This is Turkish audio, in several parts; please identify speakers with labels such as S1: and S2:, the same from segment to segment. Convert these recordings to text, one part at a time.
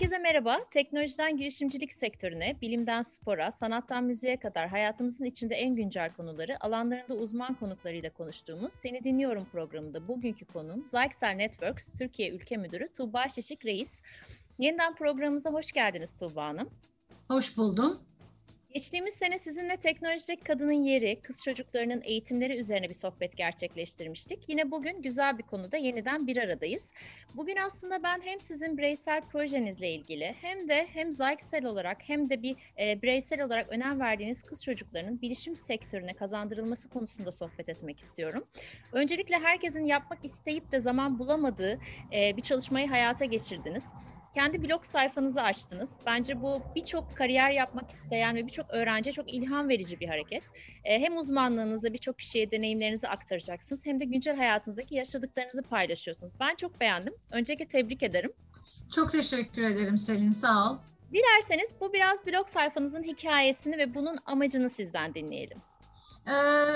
S1: Herkese merhaba. Teknolojiden girişimcilik sektörüne, bilimden spora, sanattan müziğe kadar hayatımızın içinde en güncel konuları alanlarında uzman konuklarıyla konuştuğumuz Seni Dinliyorum programında bugünkü konuğum Zyxel Networks Türkiye Ülke Müdürü Tuğba Şişik Reis. Yeniden programımıza hoş geldiniz Tuğba Hanım.
S2: Hoş buldum.
S1: Geçtiğimiz sene sizinle teknolojideki kadının yeri, kız çocuklarının eğitimleri üzerine bir sohbet gerçekleştirmiştik. Yine bugün güzel bir konuda yeniden bir aradayız. Bugün aslında ben hem sizin bireysel projenizle ilgili hem de hem Zyxel olarak hem de bir e, bireysel olarak önem verdiğiniz kız çocuklarının bilişim sektörüne kazandırılması konusunda sohbet etmek istiyorum. Öncelikle herkesin yapmak isteyip de zaman bulamadığı e, bir çalışmayı hayata geçirdiniz. Kendi blog sayfanızı açtınız. Bence bu birçok kariyer yapmak isteyen ve birçok öğrenciye çok ilham verici bir hareket. E, hem uzmanlığınızı birçok kişiye deneyimlerinizi aktaracaksınız hem de güncel hayatınızdaki yaşadıklarınızı paylaşıyorsunuz. Ben çok beğendim. Öncelikle tebrik ederim.
S2: Çok teşekkür ederim Selin, sağ ol.
S1: Dilerseniz bu biraz blog sayfanızın hikayesini ve bunun amacını sizden dinleyelim.
S2: Ee,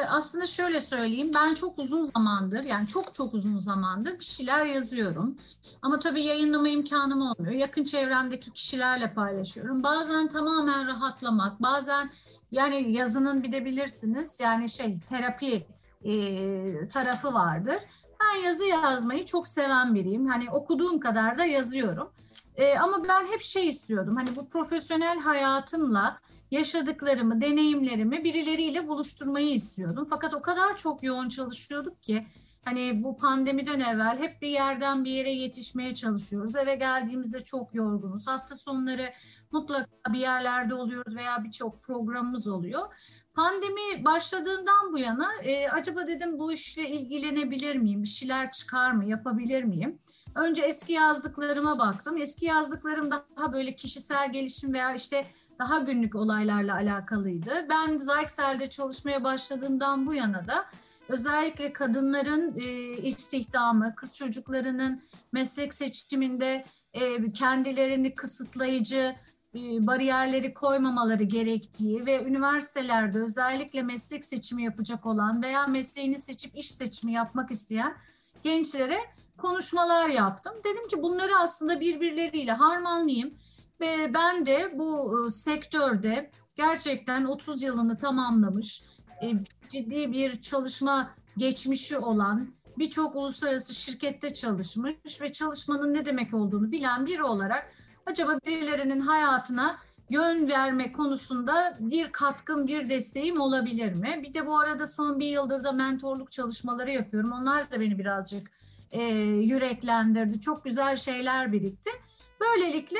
S2: aslında şöyle söyleyeyim, ben çok uzun zamandır, yani çok çok uzun zamandır bir şeyler yazıyorum. Ama tabii yayınlama imkanım olmuyor. Yakın çevremdeki kişilerle paylaşıyorum. Bazen tamamen rahatlamak, bazen yani yazının bir de bilirsiniz, yani şey terapi e, tarafı vardır. Ben yazı yazmayı çok seven biriyim. Hani okuduğum kadar da yazıyorum. E, ama ben hep şey istiyordum. Hani bu profesyonel hayatımla yaşadıklarımı, deneyimlerimi birileriyle buluşturmayı istiyordum. Fakat o kadar çok yoğun çalışıyorduk ki hani bu pandemiden evvel hep bir yerden bir yere yetişmeye çalışıyoruz. Eve geldiğimizde çok yorgunuz. Hafta sonları mutlaka bir yerlerde oluyoruz veya birçok programımız oluyor. Pandemi başladığından bu yana e, acaba dedim bu işle ilgilenebilir miyim? Bir şeyler çıkar mı? Yapabilir miyim? Önce eski yazdıklarıma baktım. Eski yazdıklarım daha böyle kişisel gelişim veya işte daha günlük olaylarla alakalıydı. Ben Zyxel'de çalışmaya başladığımdan bu yana da özellikle kadınların e, istihdamı, kız çocuklarının meslek seçiminde e, kendilerini kısıtlayıcı e, bariyerleri koymamaları gerektiği ve üniversitelerde özellikle meslek seçimi yapacak olan veya mesleğini seçip iş seçimi yapmak isteyen gençlere konuşmalar yaptım. Dedim ki bunları aslında birbirleriyle harmanlayayım ve ben de bu e, sektörde gerçekten 30 yılını tamamlamış, e, ciddi bir çalışma geçmişi olan, birçok uluslararası şirkette çalışmış ve çalışmanın ne demek olduğunu bilen biri olarak acaba birilerinin hayatına yön verme konusunda bir katkım, bir desteğim olabilir mi? Bir de bu arada son bir yıldır da mentorluk çalışmaları yapıyorum. Onlar da beni birazcık e, yüreklendirdi. Çok güzel şeyler birikti. Böylelikle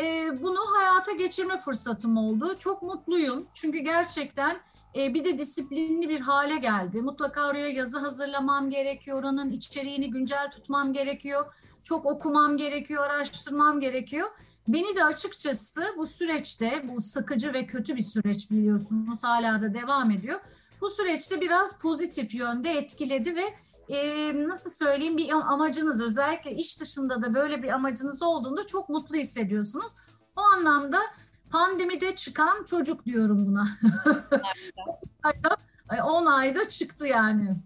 S2: e, bunu hayata geçirme fırsatım oldu. Çok mutluyum çünkü gerçekten e, bir de disiplinli bir hale geldi. Mutlaka oraya yazı hazırlamam gerekiyor, oranın içeriğini güncel tutmam gerekiyor. Çok okumam gerekiyor, araştırmam gerekiyor. Beni de açıkçası bu süreçte, bu sıkıcı ve kötü bir süreç biliyorsunuz hala da devam ediyor. Bu süreçte biraz pozitif yönde etkiledi ve e, nasıl söyleyeyim bir amacınız özellikle iş dışında da böyle bir amacınız olduğunda çok mutlu hissediyorsunuz. O anlamda pandemide çıkan çocuk diyorum buna. 10 ayda çıktı yani.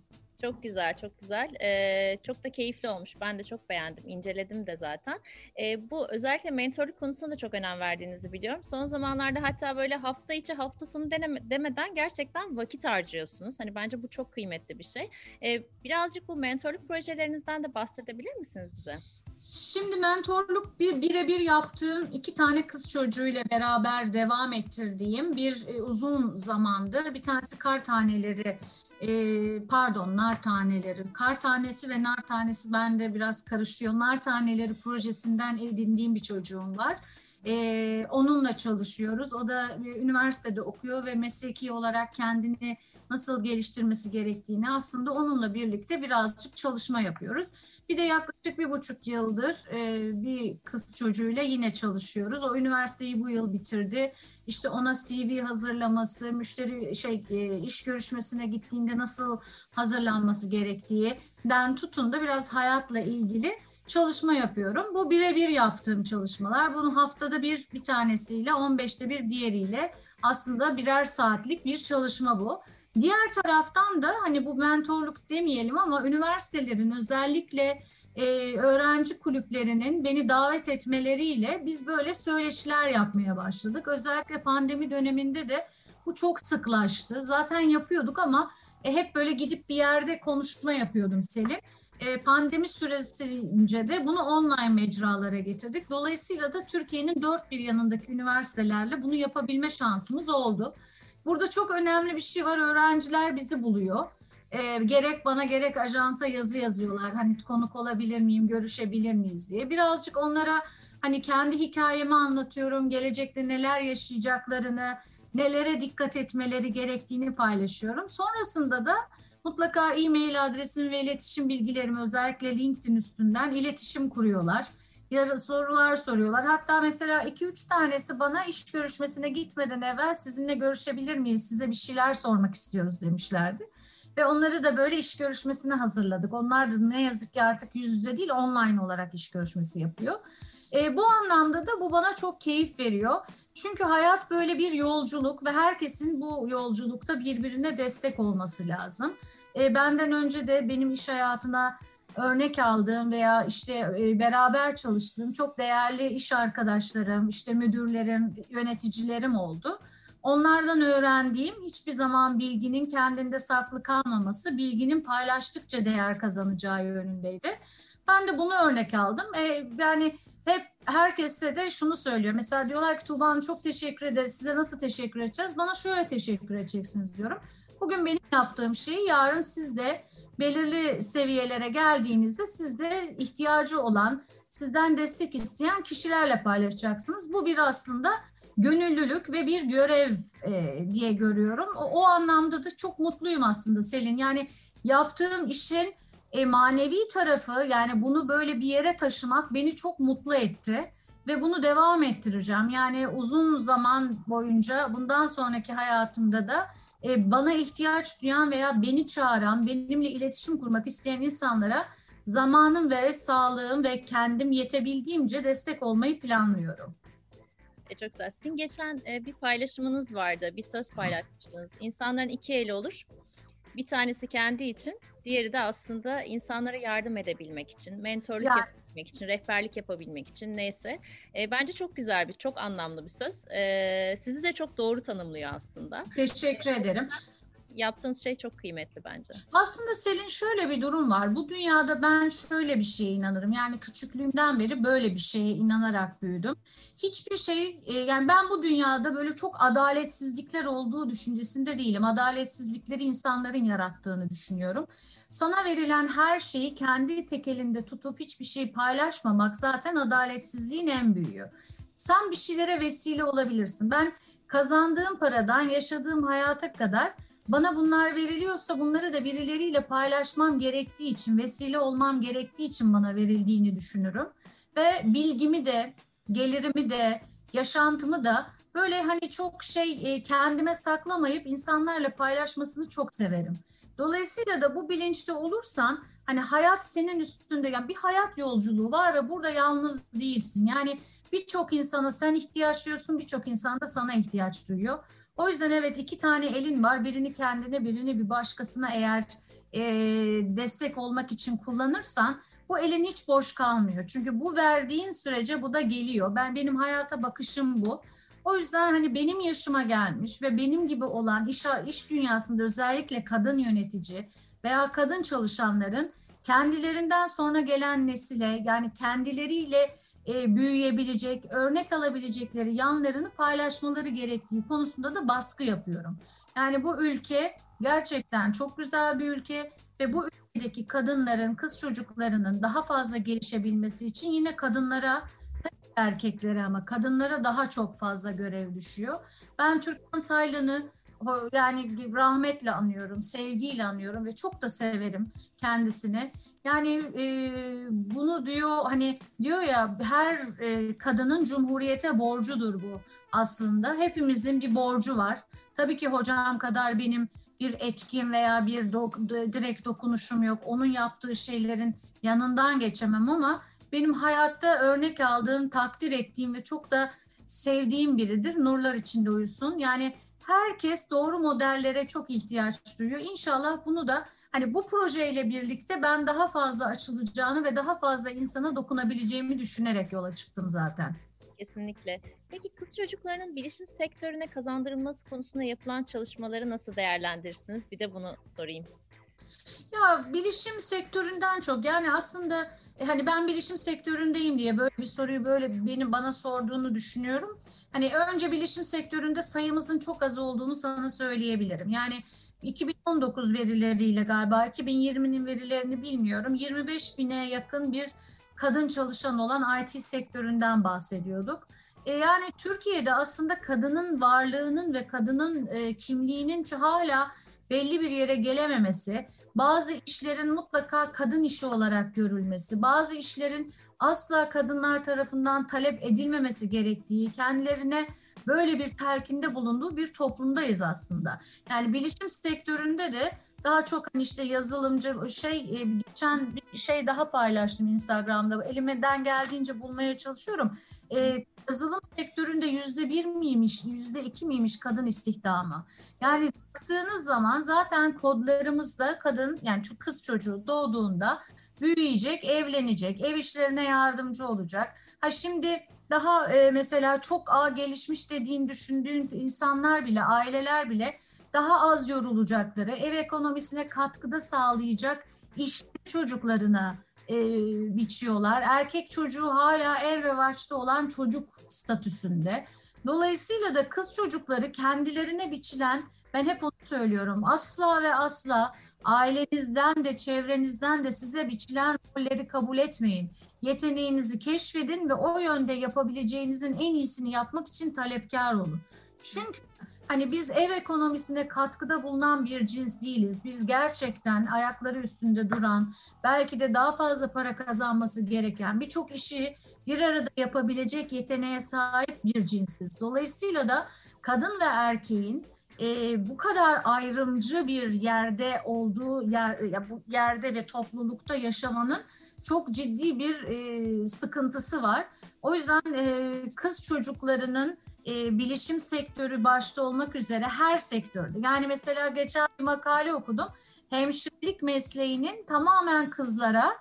S1: Çok güzel, çok güzel. Ee, çok da keyifli olmuş. Ben de çok beğendim. İnceledim de zaten. Ee, bu özellikle mentorluk konusuna da çok önem verdiğinizi biliyorum. Son zamanlarda hatta böyle hafta içi hafta sonu deneme, demeden gerçekten vakit harcıyorsunuz. Hani bence bu çok kıymetli bir şey. Ee, birazcık bu mentorluk projelerinizden de bahsedebilir misiniz bize?
S2: Şimdi mentorluk bir birebir yaptığım iki tane kız çocuğuyla beraber devam ettirdiğim bir e, uzun zamandır bir tanesi kar taneleri e, pardon nar taneleri, kar tanesi ve nar tanesi bende biraz karışıyor. Nar taneleri projesinden edindiğim bir çocuğum var. E, onunla çalışıyoruz. O da e, üniversitede okuyor ve mesleki olarak kendini nasıl geliştirmesi gerektiğini aslında onunla birlikte birazcık çalışma yapıyoruz. Bir de yaklaşık bir buçuk yıldır e, bir kız çocuğuyla yine çalışıyoruz. O üniversiteyi bu yıl bitirdi. İşte ona CV hazırlaması, müşteri şey e, iş görüşmesine gittiğinde nasıl hazırlanması gerektiğinden tutun da biraz hayatla ilgili çalışma yapıyorum. Bu birebir yaptığım çalışmalar. Bunu haftada bir bir tanesiyle 15'te bir diğeriyle aslında birer saatlik bir çalışma bu. Diğer taraftan da hani bu mentorluk demeyelim ama üniversitelerin özellikle e, öğrenci kulüplerinin beni davet etmeleriyle biz böyle söyleşiler yapmaya başladık. Özellikle pandemi döneminde de bu çok sıklaştı. Zaten yapıyorduk ama e, hep böyle gidip bir yerde konuşma yapıyordum Selim. E, pandemi süresince de bunu online mecralara getirdik. Dolayısıyla da Türkiye'nin dört bir yanındaki üniversitelerle bunu yapabilme şansımız oldu. Burada çok önemli bir şey var. Öğrenciler bizi buluyor. E, gerek bana gerek ajansa yazı yazıyorlar. Hani konuk olabilir miyim, görüşebilir miyiz diye. Birazcık onlara hani kendi hikayemi anlatıyorum. Gelecekte neler yaşayacaklarını, nelere dikkat etmeleri gerektiğini paylaşıyorum. Sonrasında da mutlaka e-mail adresim ve iletişim bilgilerimi özellikle LinkedIn üstünden iletişim kuruyorlar. Yarı sorular soruyorlar. Hatta mesela 2-3 tanesi bana iş görüşmesine gitmeden evvel sizinle görüşebilir miyiz? Size bir şeyler sormak istiyoruz demişlerdi. Ve onları da böyle iş görüşmesine hazırladık. Onlar da ne yazık ki artık yüz yüze değil online olarak iş görüşmesi yapıyor. E, bu anlamda da bu bana çok keyif veriyor. Çünkü hayat böyle bir yolculuk ve herkesin bu yolculukta birbirine destek olması lazım. E, benden önce de benim iş hayatına örnek aldığım veya işte e, beraber çalıştığım çok değerli iş arkadaşlarım, işte müdürlerim, yöneticilerim oldu. Onlardan öğrendiğim hiçbir zaman bilginin kendinde saklı kalmaması, bilginin paylaştıkça değer kazanacağı yönündeydi. Ben de bunu örnek aldım. E, yani hep herkese de şunu söylüyor. Mesela diyorlar ki Tuğba Hanım çok teşekkür ederiz. Size nasıl teşekkür edeceğiz? Bana şöyle teşekkür edeceksiniz diyorum. Bugün benim yaptığım şeyi yarın siz de belirli seviyelere geldiğinizde sizde ihtiyacı olan, sizden destek isteyen kişilerle paylaşacaksınız. Bu bir aslında gönüllülük ve bir görev e, diye görüyorum. O, o anlamda da çok mutluyum aslında Selin. Yani yaptığım işin e, manevi tarafı yani bunu böyle bir yere taşımak beni çok mutlu etti ve bunu devam ettireceğim. Yani uzun zaman boyunca bundan sonraki hayatımda da e, bana ihtiyaç duyan veya beni çağıran, benimle iletişim kurmak isteyen insanlara zamanım ve sağlığım ve kendim yetebildiğimce destek olmayı planlıyorum.
S1: E, çok güzel. Sizin geçen e, bir paylaşımınız vardı, bir söz paylaşmıştınız. İnsanların iki eli olur. Bir tanesi kendi için, diğeri de aslında insanlara yardım edebilmek için, mentorluk yani. yapabilmek için, rehberlik yapabilmek için neyse. E, bence çok güzel bir, çok anlamlı bir söz. E, sizi de çok doğru tanımlıyor aslında.
S2: Teşekkür ederim
S1: yaptığınız şey çok kıymetli bence.
S2: Aslında Selin şöyle bir durum var. Bu dünyada ben şöyle bir şeye inanırım. Yani küçüklüğümden beri böyle bir şeye inanarak büyüdüm. Hiçbir şey e, yani ben bu dünyada böyle çok adaletsizlikler olduğu düşüncesinde değilim. Adaletsizlikleri insanların yarattığını düşünüyorum. Sana verilen her şeyi kendi tekelinde tutup hiçbir şey paylaşmamak zaten adaletsizliğin en büyüğü. Sen bir şeylere vesile olabilirsin. Ben kazandığım paradan yaşadığım hayata kadar bana bunlar veriliyorsa bunları da birileriyle paylaşmam gerektiği için, vesile olmam gerektiği için bana verildiğini düşünürüm. Ve bilgimi de, gelirimi de, yaşantımı da böyle hani çok şey e, kendime saklamayıp insanlarla paylaşmasını çok severim. Dolayısıyla da bu bilinçte olursan hani hayat senin üstünde yani bir hayat yolculuğu var ve burada yalnız değilsin. Yani birçok insana sen ihtiyaç duyuyorsun, birçok insan da sana ihtiyaç duyuyor. O yüzden evet iki tane elin var. Birini kendine, birini bir başkasına eğer e, destek olmak için kullanırsan bu elin hiç boş kalmıyor. Çünkü bu verdiğin sürece bu da geliyor. Ben benim hayata bakışım bu. O yüzden hani benim yaşıma gelmiş ve benim gibi olan iş, iş dünyasında özellikle kadın yönetici veya kadın çalışanların kendilerinden sonra gelen nesile yani kendileriyle e, büyüyebilecek, örnek alabilecekleri yanlarını paylaşmaları gerektiği konusunda da baskı yapıyorum. Yani bu ülke gerçekten çok güzel bir ülke ve bu ülkedeki kadınların, kız çocuklarının daha fazla gelişebilmesi için yine kadınlara erkeklere ama kadınlara daha çok fazla görev düşüyor. Ben Türkan Saylan'ı yani rahmetle anıyorum, sevgiyle anıyorum ve çok da severim kendisini. Yani e, bunu diyor hani diyor ya her e, kadının cumhuriyete borcudur bu aslında. Hepimizin bir borcu var. Tabii ki hocam kadar benim bir etkim veya bir do, direkt dokunuşum yok. Onun yaptığı şeylerin yanından geçemem ama benim hayatta örnek aldığım, takdir ettiğim ve çok da sevdiğim biridir. Nurlar içinde uyusun. Yani herkes doğru modellere çok ihtiyaç duyuyor. İnşallah bunu da Hani bu projeyle birlikte ben daha fazla açılacağını ve daha fazla insana dokunabileceğimi düşünerek yola çıktım zaten.
S1: Kesinlikle. Peki kız çocuklarının bilişim sektörüne kazandırılması konusunda yapılan çalışmaları nasıl değerlendirirsiniz? Bir de bunu sorayım.
S2: Ya bilişim sektöründen çok yani aslında e, hani ben bilişim sektöründeyim diye böyle bir soruyu böyle benim bana sorduğunu düşünüyorum. Hani önce bilişim sektöründe sayımızın çok az olduğunu sana söyleyebilirim. Yani 2019 verileriyle galiba 2020'nin verilerini bilmiyorum. 25 bine yakın bir kadın çalışan olan IT sektöründen bahsediyorduk. E yani Türkiye'de aslında kadının varlığının ve kadının e, kimliğinin hala belli bir yere gelememesi, bazı işlerin mutlaka kadın işi olarak görülmesi, bazı işlerin asla kadınlar tarafından talep edilmemesi gerektiği, kendilerine böyle bir telkinde bulunduğu bir toplumdayız aslında. Yani bilişim sektöründe de daha çok hani işte yazılımcı şey e, geçen bir şey daha paylaştım Instagram'da elimden geldiğince bulmaya çalışıyorum. Ee, yazılım sektöründe yüzde bir miymiş, yüzde iki miymiş kadın istihdamı? Yani baktığınız zaman zaten kodlarımızda kadın yani şu kız çocuğu doğduğunda büyüyecek, evlenecek, ev işlerine yardımcı olacak. Ha şimdi daha e, mesela çok ağ gelişmiş dediğin düşündüğün insanlar bile, aileler bile daha az yorulacakları, ev ekonomisine katkıda sağlayacak iş çocuklarına e, biçiyorlar. Erkek çocuğu hala el revaçta olan çocuk statüsünde. Dolayısıyla da kız çocukları kendilerine biçilen, ben hep onu söylüyorum, asla ve asla ailenizden de çevrenizden de size biçilen rolleri kabul etmeyin. Yeteneğinizi keşfedin ve o yönde yapabileceğinizin en iyisini yapmak için talepkar olun. Çünkü hani biz ev ekonomisine katkıda bulunan bir cins değiliz. Biz gerçekten ayakları üstünde duran, belki de daha fazla para kazanması gereken birçok işi bir arada yapabilecek yeteneğe sahip bir cinsiz. Dolayısıyla da kadın ve erkeğin e, bu kadar ayrımcı bir yerde olduğu yer, ya bu yerde ve toplulukta yaşamanın çok ciddi bir e, sıkıntısı var. O yüzden e, kız çocuklarının e, bilişim sektörü başta olmak üzere her sektörde. Yani mesela geçen bir makale okudum. Hemşirelik mesleğinin tamamen kızlara,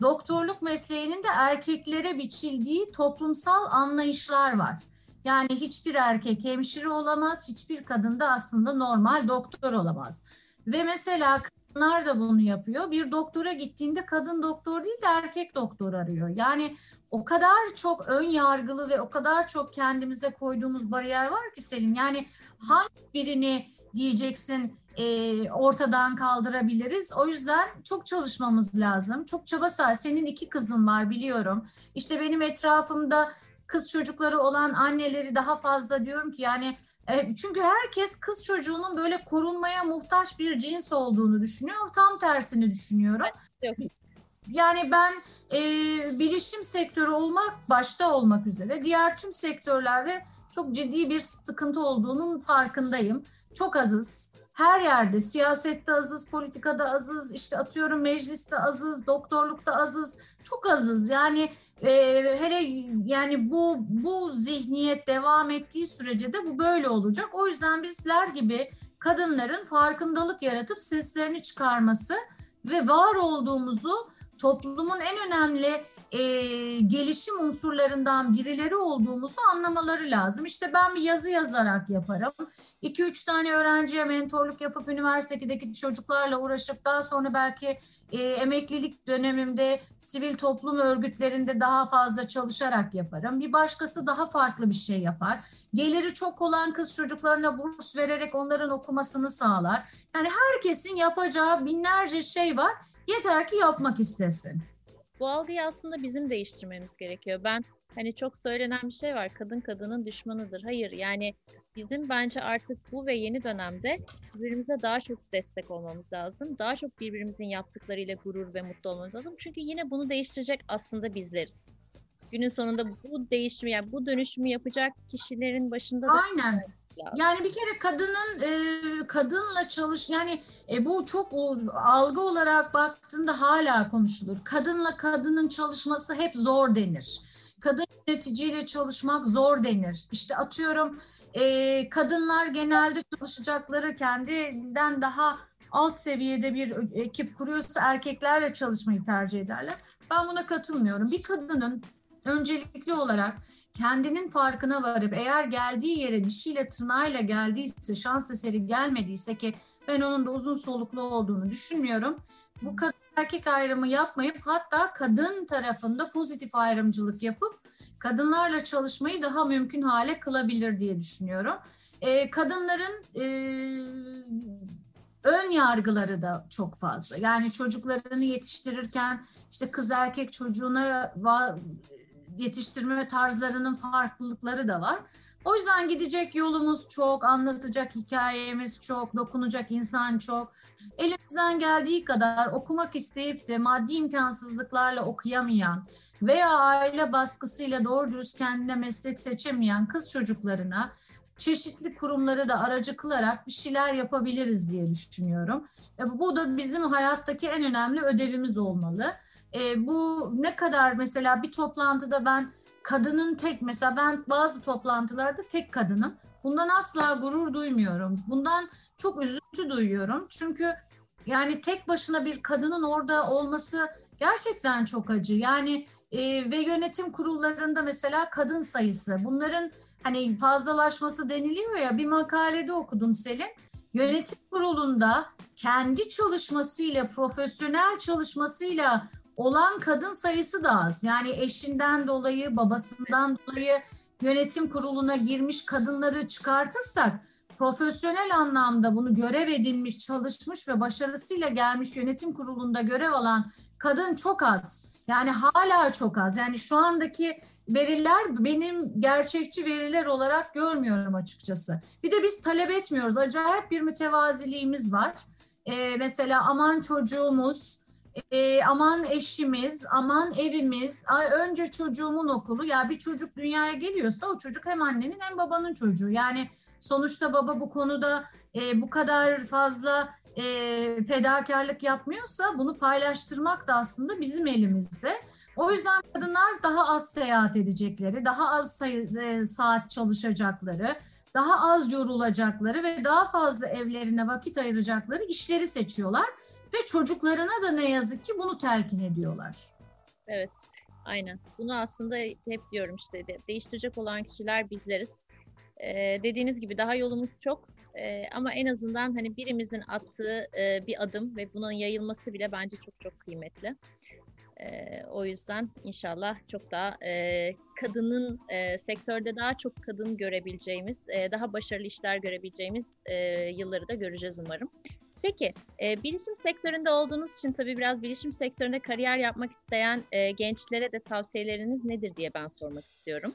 S2: doktorluk mesleğinin de erkeklere biçildiği toplumsal anlayışlar var. Yani hiçbir erkek hemşire olamaz, hiçbir kadın da aslında normal doktor olamaz. Ve mesela kadınlar da bunu yapıyor. Bir doktora gittiğinde kadın doktor değil de erkek doktor arıyor. Yani o kadar çok ön yargılı ve o kadar çok kendimize koyduğumuz bariyer var ki Selin. Yani hangi birini diyeceksin e, ortadan kaldırabiliriz. O yüzden çok çalışmamız lazım. Çok çaba sarf. Senin iki kızın var biliyorum. İşte benim etrafımda kız çocukları olan anneleri daha fazla diyorum ki yani çünkü herkes kız çocuğunun böyle korunmaya muhtaç bir cins olduğunu düşünüyor. Tam tersini düşünüyorum. Yani ben e, bilişim sektörü olmak başta olmak üzere diğer tüm sektörlerde çok ciddi bir sıkıntı olduğunun farkındayım. Çok azız. Her yerde siyasette azız, politikada azız, işte atıyorum mecliste azız, doktorlukta azız. Çok azız. Yani e, hele yani bu bu zihniyet devam ettiği sürece de bu böyle olacak. O yüzden bizler gibi kadınların farkındalık yaratıp seslerini çıkarması ve var olduğumuzu toplumun en önemli e, gelişim unsurlarından birileri olduğumuzu anlamaları lazım. İşte ben bir yazı yazarak yaparım. 2-3 tane öğrenciye mentorluk yapıp üniversitedeki çocuklarla uğraşıp daha sonra belki e, emeklilik dönemimde sivil toplum örgütlerinde daha fazla çalışarak yaparım. Bir başkası daha farklı bir şey yapar. Geliri çok olan kız çocuklarına burs vererek onların okumasını sağlar. Yani herkesin yapacağı binlerce şey var. Yeter ki yapmak istesin.
S1: Bu algıyı aslında bizim değiştirmemiz gerekiyor. Ben hani çok söylenen bir şey var. Kadın kadının düşmanıdır. Hayır yani bizim bence artık bu ve yeni dönemde birbirimize daha çok destek olmamız lazım. Daha çok birbirimizin yaptıklarıyla gurur ve mutlu olmamız lazım. Çünkü yine bunu değiştirecek aslında bizleriz. Günün sonunda bu değişimi yani bu dönüşümü yapacak kişilerin başında da
S2: Aynen. Yani bir kere kadının e, kadınla çalış yani e, bu çok o, algı olarak baktığında hala konuşulur. Kadınla kadının çalışması hep zor denir. Kadın yöneticiyle çalışmak zor denir. İşte atıyorum e, kadınlar genelde çalışacakları kendinden daha alt seviyede bir ekip kuruyorsa erkeklerle çalışmayı tercih ederler. Ben buna katılmıyorum. Bir kadının öncelikli olarak kendinin farkına varıp eğer geldiği yere dişiyle tırnağıyla geldiyse, şans eseri gelmediyse ki ben onun da uzun soluklu olduğunu düşünmüyorum. Bu kadın erkek ayrımı yapmayıp hatta kadın tarafında pozitif ayrımcılık yapıp kadınlarla çalışmayı daha mümkün hale kılabilir diye düşünüyorum. Ee, kadınların e, ön yargıları da çok fazla. Yani çocuklarını yetiştirirken işte kız erkek çocuğuna yetiştirme tarzlarının farklılıkları da var. O yüzden gidecek yolumuz çok, anlatacak hikayemiz çok, dokunacak insan çok. Elimizden geldiği kadar okumak isteyip de maddi imkansızlıklarla okuyamayan veya aile baskısıyla doğru dürüst kendine meslek seçemeyen kız çocuklarına çeşitli kurumları da aracı kılarak bir şeyler yapabiliriz diye düşünüyorum. E, bu da bizim hayattaki en önemli ödevimiz olmalı. E, bu ne kadar mesela bir toplantıda ben kadının tek mesela ben bazı toplantılarda tek kadınım. Bundan asla gurur duymuyorum. Bundan çok üzüntü duyuyorum. Çünkü yani tek başına bir kadının orada olması gerçekten çok acı. Yani e, ve yönetim kurullarında mesela kadın sayısı bunların hani fazlalaşması deniliyor ya bir makalede okudum Selin. Yönetim kurulunda kendi çalışmasıyla, profesyonel çalışmasıyla olan kadın sayısı da az. Yani eşinden dolayı, babasından dolayı yönetim kuruluna girmiş kadınları çıkartırsak profesyonel anlamda bunu görev edinmiş, çalışmış ve başarısıyla gelmiş yönetim kurulunda görev alan kadın çok az. Yani hala çok az. Yani şu andaki veriler benim gerçekçi veriler olarak görmüyorum açıkçası. Bir de biz talep etmiyoruz. Acayip bir mütevaziliğimiz var. Ee, mesela aman çocuğumuz, e, aman eşimiz, aman evimiz, ay önce çocuğumun okulu. Ya bir çocuk dünyaya geliyorsa o çocuk hem annenin hem babanın çocuğu. Yani sonuçta baba bu konuda e, bu kadar fazla e, fedakarlık yapmıyorsa bunu paylaştırmak da aslında bizim elimizde. O yüzden kadınlar daha az seyahat edecekleri, daha az e, saat çalışacakları, daha az yorulacakları ve daha fazla evlerine vakit ayıracakları işleri seçiyorlar ve çocuklarına da ne yazık ki bunu telkin ediyorlar.
S1: Evet, aynen. Bunu aslında hep diyorum işte de, değiştirecek olan kişiler bizleriz. Ee, dediğiniz gibi daha yolumuz çok ee, ama en azından hani birimizin attığı e, bir adım ve bunun yayılması bile bence çok çok kıymetli. E, o yüzden inşallah çok daha e, kadının e, sektörde daha çok kadın görebileceğimiz, e, daha başarılı işler görebileceğimiz e, yılları da göreceğiz umarım. Peki, e, bilişim sektöründe olduğunuz için tabii biraz bilişim sektöründe kariyer yapmak isteyen e, gençlere de tavsiyeleriniz nedir diye ben sormak istiyorum.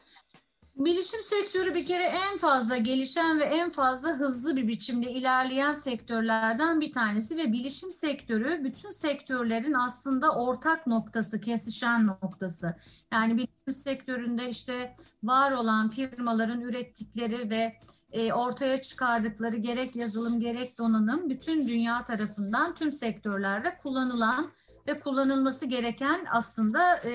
S2: Bilişim sektörü bir kere en fazla gelişen ve en fazla hızlı bir biçimde ilerleyen sektörlerden bir tanesi ve bilişim sektörü bütün sektörlerin aslında ortak noktası, kesişen noktası. Yani bilişim sektöründe işte var olan firmaların ürettikleri ve e, ortaya çıkardıkları gerek yazılım gerek donanım bütün dünya tarafından tüm sektörlerde kullanılan ve kullanılması gereken aslında e,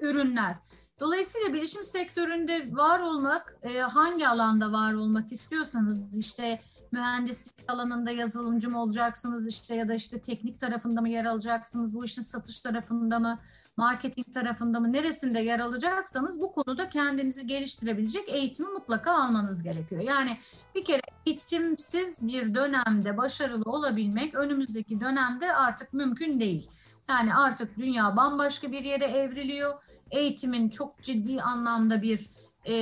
S2: ürünler. Dolayısıyla bilişim sektöründe var olmak, e, hangi alanda var olmak istiyorsanız işte mühendislik alanında yazılımcı mı olacaksınız işte ya da işte teknik tarafında mı yer alacaksınız, bu işin satış tarafında mı, marketing tarafında mı, neresinde yer alacaksanız bu konuda kendinizi geliştirebilecek eğitimi mutlaka almanız gerekiyor. Yani bir kere eğitimsiz bir dönemde başarılı olabilmek önümüzdeki dönemde artık mümkün değil. Yani artık dünya bambaşka bir yere evriliyor eğitimin çok ciddi anlamda bir e,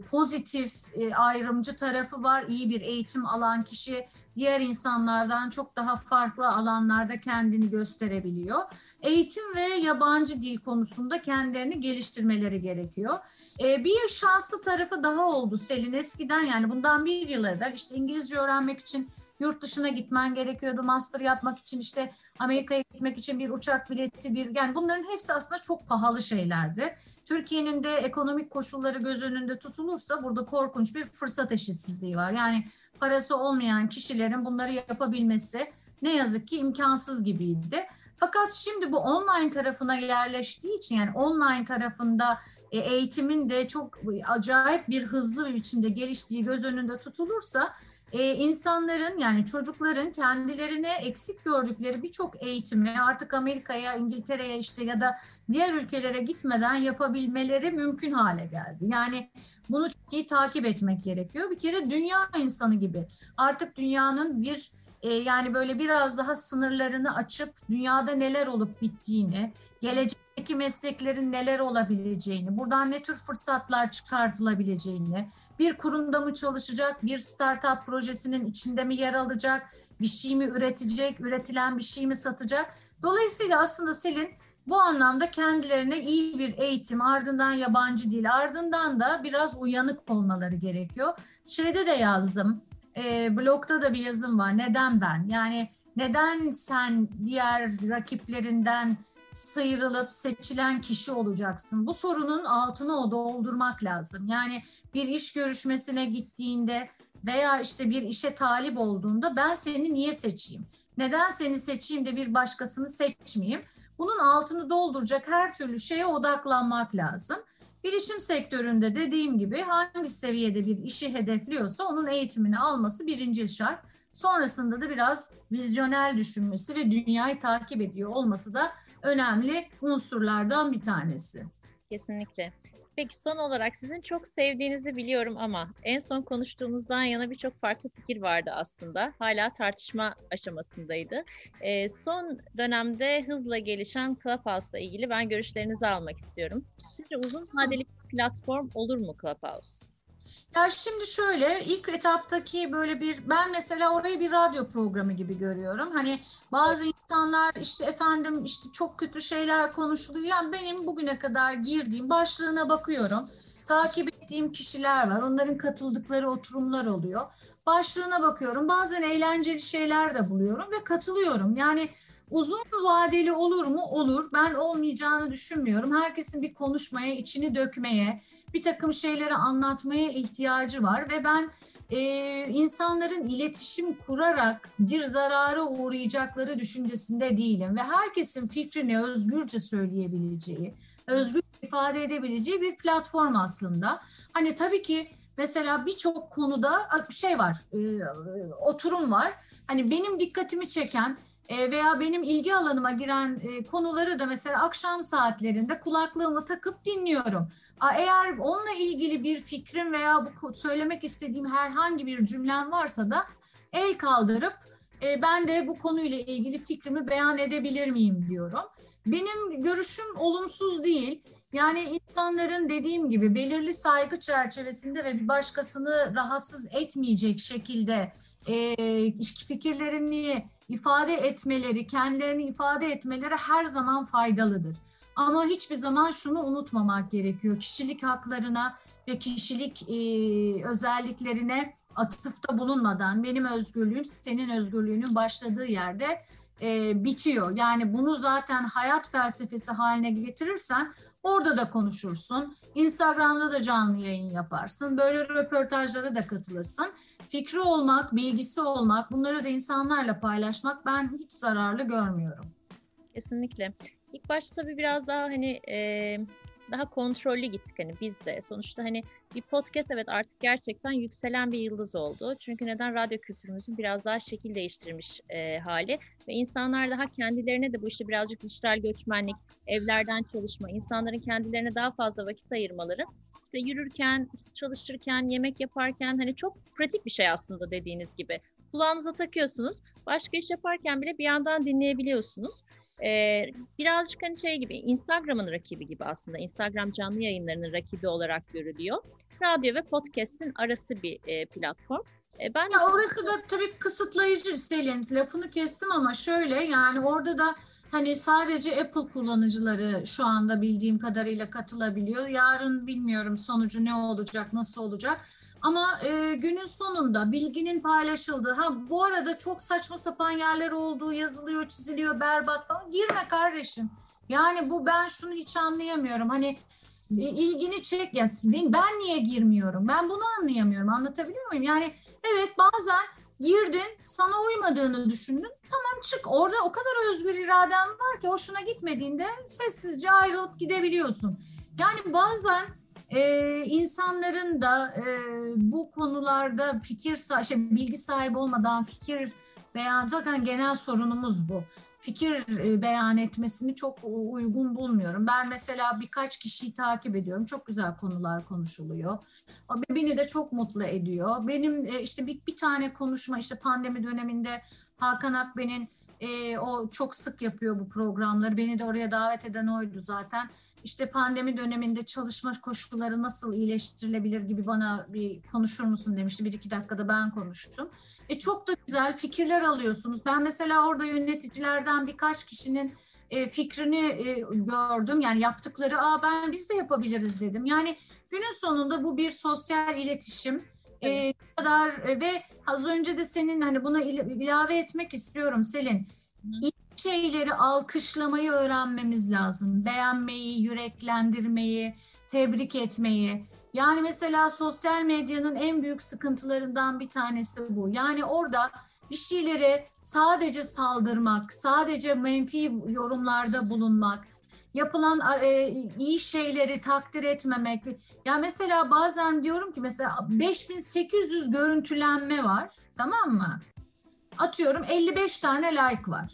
S2: pozitif e, ayrımcı tarafı var. İyi bir eğitim alan kişi diğer insanlardan çok daha farklı alanlarda kendini gösterebiliyor. Eğitim ve yabancı dil konusunda kendilerini geliştirmeleri gerekiyor. E, bir şanslı tarafı daha oldu Selin eskiden yani bundan bir yıl evvel işte İngilizce öğrenmek için yurt dışına gitmen gerekiyordu. Master yapmak için işte Amerika'ya gitmek için bir uçak bileti bir yani bunların hepsi aslında çok pahalı şeylerdi. Türkiye'nin de ekonomik koşulları göz önünde tutulursa burada korkunç bir fırsat eşitsizliği var. Yani parası olmayan kişilerin bunları yapabilmesi ne yazık ki imkansız gibiydi. Fakat şimdi bu online tarafına yerleştiği için yani online tarafında e, eğitimin de çok acayip bir hızlı bir biçimde geliştiği göz önünde tutulursa e, insanların yani çocukların kendilerine eksik gördükleri birçok eğitimi artık Amerika'ya, İngiltere'ye işte ya da diğer ülkelere gitmeden yapabilmeleri mümkün hale geldi. Yani bunu çok iyi takip etmek gerekiyor. Bir kere dünya insanı gibi artık dünyanın bir e, yani böyle biraz daha sınırlarını açıp dünyada neler olup bittiğini, gelecekteki mesleklerin neler olabileceğini, buradan ne tür fırsatlar çıkartılabileceğini, bir kurumda mı çalışacak, bir startup projesinin içinde mi yer alacak, bir şey mi üretecek, üretilen bir şey mi satacak? Dolayısıyla aslında Selin bu anlamda kendilerine iyi bir eğitim, ardından yabancı dil, ardından da biraz uyanık olmaları gerekiyor. Şeyde de yazdım, e, blogda da bir yazım var. Neden ben? Yani neden sen diğer rakiplerinden sıyrılıp seçilen kişi olacaksın? Bu sorunun altını o doldurmak lazım. Yani bir iş görüşmesine gittiğinde veya işte bir işe talip olduğunda ben seni niye seçeyim? Neden seni seçeyim de bir başkasını seçmeyeyim? Bunun altını dolduracak her türlü şeye odaklanmak lazım. Bilişim sektöründe dediğim gibi hangi seviyede bir işi hedefliyorsa onun eğitimini alması birinci şart. Sonrasında da biraz vizyonel düşünmesi ve dünyayı takip ediyor olması da önemli unsurlardan bir tanesi.
S1: Kesinlikle. Peki son olarak sizin çok sevdiğinizi biliyorum ama en son konuştuğumuzdan yana birçok farklı fikir vardı aslında. Hala tartışma aşamasındaydı. E, son dönemde hızla gelişen Clubhouse'la ilgili ben görüşlerinizi almak istiyorum. Sizce uzun vadeli bir platform olur mu Clubhouse?
S2: Ya şimdi şöyle ilk etaptaki böyle bir ben mesela orayı bir radyo programı gibi görüyorum. Hani bazı insanlar işte efendim işte çok kötü şeyler konuşuluyor. Yani benim bugüne kadar girdiğim başlığına bakıyorum. Takip ettiğim kişiler var. Onların katıldıkları oturumlar oluyor. Başlığına bakıyorum. Bazen eğlenceli şeyler de buluyorum ve katılıyorum. Yani Uzun vadeli olur mu? Olur. Ben olmayacağını düşünmüyorum. Herkesin bir konuşmaya, içini dökmeye, bir takım şeyleri anlatmaya ihtiyacı var ve ben e, insanların iletişim kurarak bir zarara uğrayacakları düşüncesinde değilim ve herkesin fikrini özgürce söyleyebileceği, özgür ifade edebileceği bir platform aslında. Hani tabii ki mesela birçok konuda şey var, e, oturum var. Hani benim dikkatimi çeken e, veya benim ilgi alanıma giren e, konuları da mesela akşam saatlerinde kulaklığımı takıp dinliyorum. Eğer onunla ilgili bir fikrim veya bu söylemek istediğim herhangi bir cümlem varsa da el kaldırıp e, ben de bu konuyla ilgili fikrimi beyan edebilir miyim diyorum. Benim görüşüm olumsuz değil. Yani insanların dediğim gibi belirli saygı çerçevesinde ve bir başkasını rahatsız etmeyecek şekilde e, fikirlerini ifade etmeleri, kendilerini ifade etmeleri her zaman faydalıdır. Ama hiçbir zaman şunu unutmamak gerekiyor. Kişilik haklarına ve kişilik e, özelliklerine atıfta bulunmadan benim özgürlüğüm senin özgürlüğünün başladığı yerde e, bitiyor. Yani bunu zaten hayat felsefesi haline getirirsen orada da konuşursun. Instagram'da da canlı yayın yaparsın. Böyle röportajlara da katılırsın fikri olmak, bilgisi olmak, bunları da insanlarla paylaşmak ben hiç zararlı görmüyorum.
S1: Kesinlikle. İlk başta tabii biraz daha hani e, daha kontrollü gittik hani biz de. Sonuçta hani bir podcast evet artık gerçekten yükselen bir yıldız oldu. Çünkü neden radyo kültürümüzün biraz daha şekil değiştirmiş e, hali ve insanlar daha kendilerine de bu işte birazcık dijital göçmenlik, evlerden çalışma, insanların kendilerine daha fazla vakit ayırmaları işte yürürken, çalışırken, yemek yaparken hani çok pratik bir şey aslında dediğiniz gibi. Kulağınıza takıyorsunuz. Başka iş yaparken bile bir yandan dinleyebiliyorsunuz. Ee, birazcık hani şey gibi Instagram'ın rakibi gibi aslında. Instagram canlı yayınlarının rakibi olarak görülüyor. Radyo ve podcast'in arası bir e, platform.
S2: E, ben ya orası da tabii kısıtlayıcı Selin. Lafını kestim ama şöyle yani orada da Hani sadece Apple kullanıcıları şu anda bildiğim kadarıyla katılabiliyor. Yarın bilmiyorum sonucu ne olacak, nasıl olacak. Ama e, günün sonunda bilginin paylaşıldığı, ha bu arada çok saçma sapan yerler olduğu yazılıyor, çiziliyor, berbat falan. Girme kardeşim. Yani bu ben şunu hiç anlayamıyorum. Hani e, ilgini çek ya ben, niye girmiyorum? Ben bunu anlayamıyorum. Anlatabiliyor muyum? Yani evet bazen girdin, sana uymadığını düşündün. Tamam çık. Orada o kadar özgür iraden var ki hoşuna gitmediğinde sessizce ayrılıp gidebiliyorsun. Yani bazen Ee, insanların da e, bu konularda fikir, şey, bilgi sahibi olmadan fikir beyan, zaten genel sorunumuz bu fikir e, beyan etmesini çok uygun bulmuyorum. Ben mesela birkaç kişiyi takip ediyorum. Çok güzel konular konuşuluyor. Beni de çok mutlu ediyor. Benim e, işte bir, bir tane konuşma işte pandemi döneminde Hakan Akben'in e, o çok sık yapıyor bu programları. Beni de oraya davet eden oydu zaten. İşte pandemi döneminde çalışma koşulları nasıl iyileştirilebilir gibi bana bir konuşur musun demişti. Bir iki dakikada ben konuştum. E, çok da güzel fikirler alıyorsunuz. Ben mesela orada yöneticilerden birkaç kişinin e, fikrini e, gördüm. Yani yaptıkları, aa ben biz de yapabiliriz dedim. Yani günün sonunda bu bir sosyal iletişim. E, evet. E, kadar e, ve az önce de senin hani buna il, ilave etmek istiyorum Selin. İyi şeyleri alkışlamayı öğrenmemiz lazım. Beğenmeyi, yüreklendirmeyi, tebrik etmeyi. Yani mesela sosyal medyanın en büyük sıkıntılarından bir tanesi bu. Yani orada bir şeyleri sadece saldırmak, sadece menfi yorumlarda bulunmak, yapılan e, iyi şeyleri takdir etmemek. Ya mesela bazen diyorum ki mesela 5800 görüntülenme var, tamam mı? Atıyorum 55 tane like var.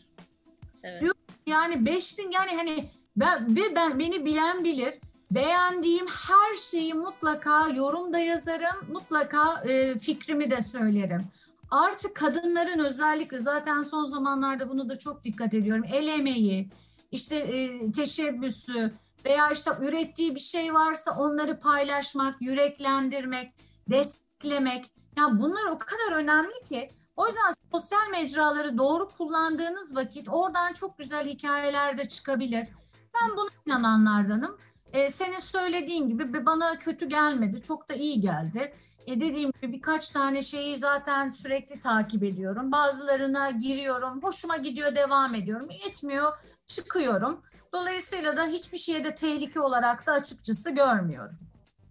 S2: Evet. yani 5000 yani hani ben, ben beni bilen bilir Beğendiğim her şeyi mutlaka yorumda yazarım, mutlaka e, fikrimi de söylerim. Artık kadınların özellikle zaten son zamanlarda bunu da çok dikkat ediyorum. El emeği, işte e, teşebbüsü veya işte ürettiği bir şey varsa onları paylaşmak, yüreklendirmek, desteklemek. Yani bunlar o kadar önemli ki o yüzden sosyal mecraları doğru kullandığınız vakit oradan çok güzel hikayeler de çıkabilir. Ben buna inananlardanım. E, senin söylediğin gibi bana kötü gelmedi. Çok da iyi geldi. E, dediğim gibi birkaç tane şeyi zaten sürekli takip ediyorum. Bazılarına giriyorum. Hoşuma gidiyor devam ediyorum. Etmiyor çıkıyorum. Dolayısıyla da hiçbir şeye de tehlike olarak da açıkçası görmüyorum.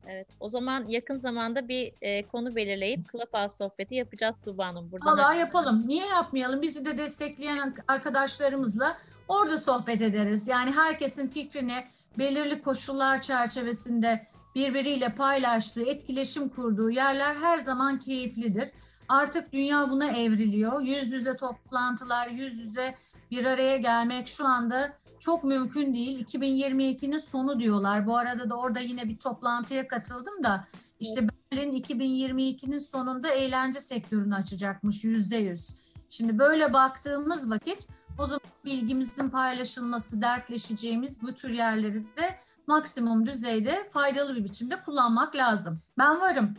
S1: Evet, o zaman yakın zamanda bir e, konu belirleyip Clubhouse sohbeti yapacağız Tuğba Hanım. Buradan
S2: Valla yapalım. Niye yapmayalım? Bizi de destekleyen arkadaşlarımızla orada sohbet ederiz. Yani herkesin fikrini belirli koşullar çerçevesinde birbiriyle paylaştığı, etkileşim kurduğu yerler her zaman keyiflidir. Artık dünya buna evriliyor. Yüz yüze toplantılar, yüz yüze bir araya gelmek şu anda çok mümkün değil. 2022'nin sonu diyorlar. Bu arada da orada yine bir toplantıya katıldım da işte Berlin 2022'nin sonunda eğlence sektörünü açacakmış yüzde yüz. Şimdi böyle baktığımız vakit o zaman bilgimizin paylaşılması, dertleşeceğimiz bu tür yerleri de maksimum düzeyde faydalı bir biçimde kullanmak lazım. Ben varım.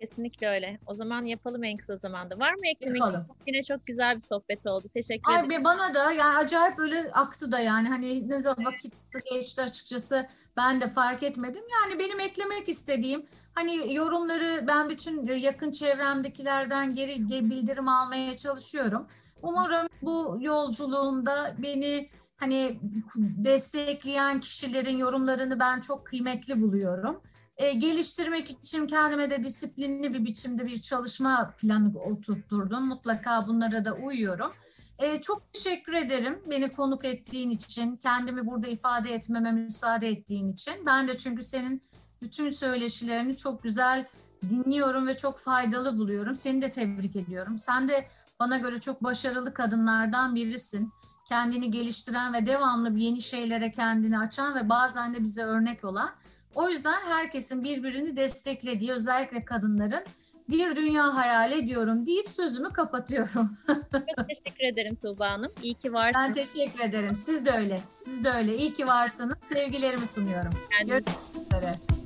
S1: Kesinlikle öyle. O zaman yapalım en kısa zamanda. Var mı eklemek? Yapalım. Yine çok güzel bir sohbet oldu. Teşekkür
S2: Ay, ederim. Bana da yani acayip böyle aktı da yani hani ne zaman vakit geçti açıkçası ben de fark etmedim. Yani benim eklemek istediğim hani yorumları ben bütün yakın çevremdekilerden geri bildirim almaya çalışıyorum. Umarım bu yolculuğumda beni hani destekleyen kişilerin yorumlarını ben çok kıymetli buluyorum. E, geliştirmek için kendime de disiplinli bir biçimde bir çalışma planı oturtturdum. Mutlaka bunlara da uyuyorum. E, çok teşekkür ederim beni konuk ettiğin için, kendimi burada ifade etmeme müsaade ettiğin için. Ben de çünkü senin bütün söyleşilerini çok güzel dinliyorum ve çok faydalı buluyorum. Seni de tebrik ediyorum. Sen de bana göre çok başarılı kadınlardan birisin. Kendini geliştiren ve devamlı yeni şeylere kendini açan ve bazen de bize örnek olan. O yüzden herkesin birbirini desteklediği özellikle kadınların bir dünya hayal ediyorum deyip sözümü kapatıyorum.
S1: Çok teşekkür ederim Tuğba Hanım. İyi ki varsınız.
S2: Ben teşekkür ederim. Siz de öyle. Siz de öyle. İyi ki varsınız. Sevgilerimi sunuyorum. Kendinize. Görüşmek üzere.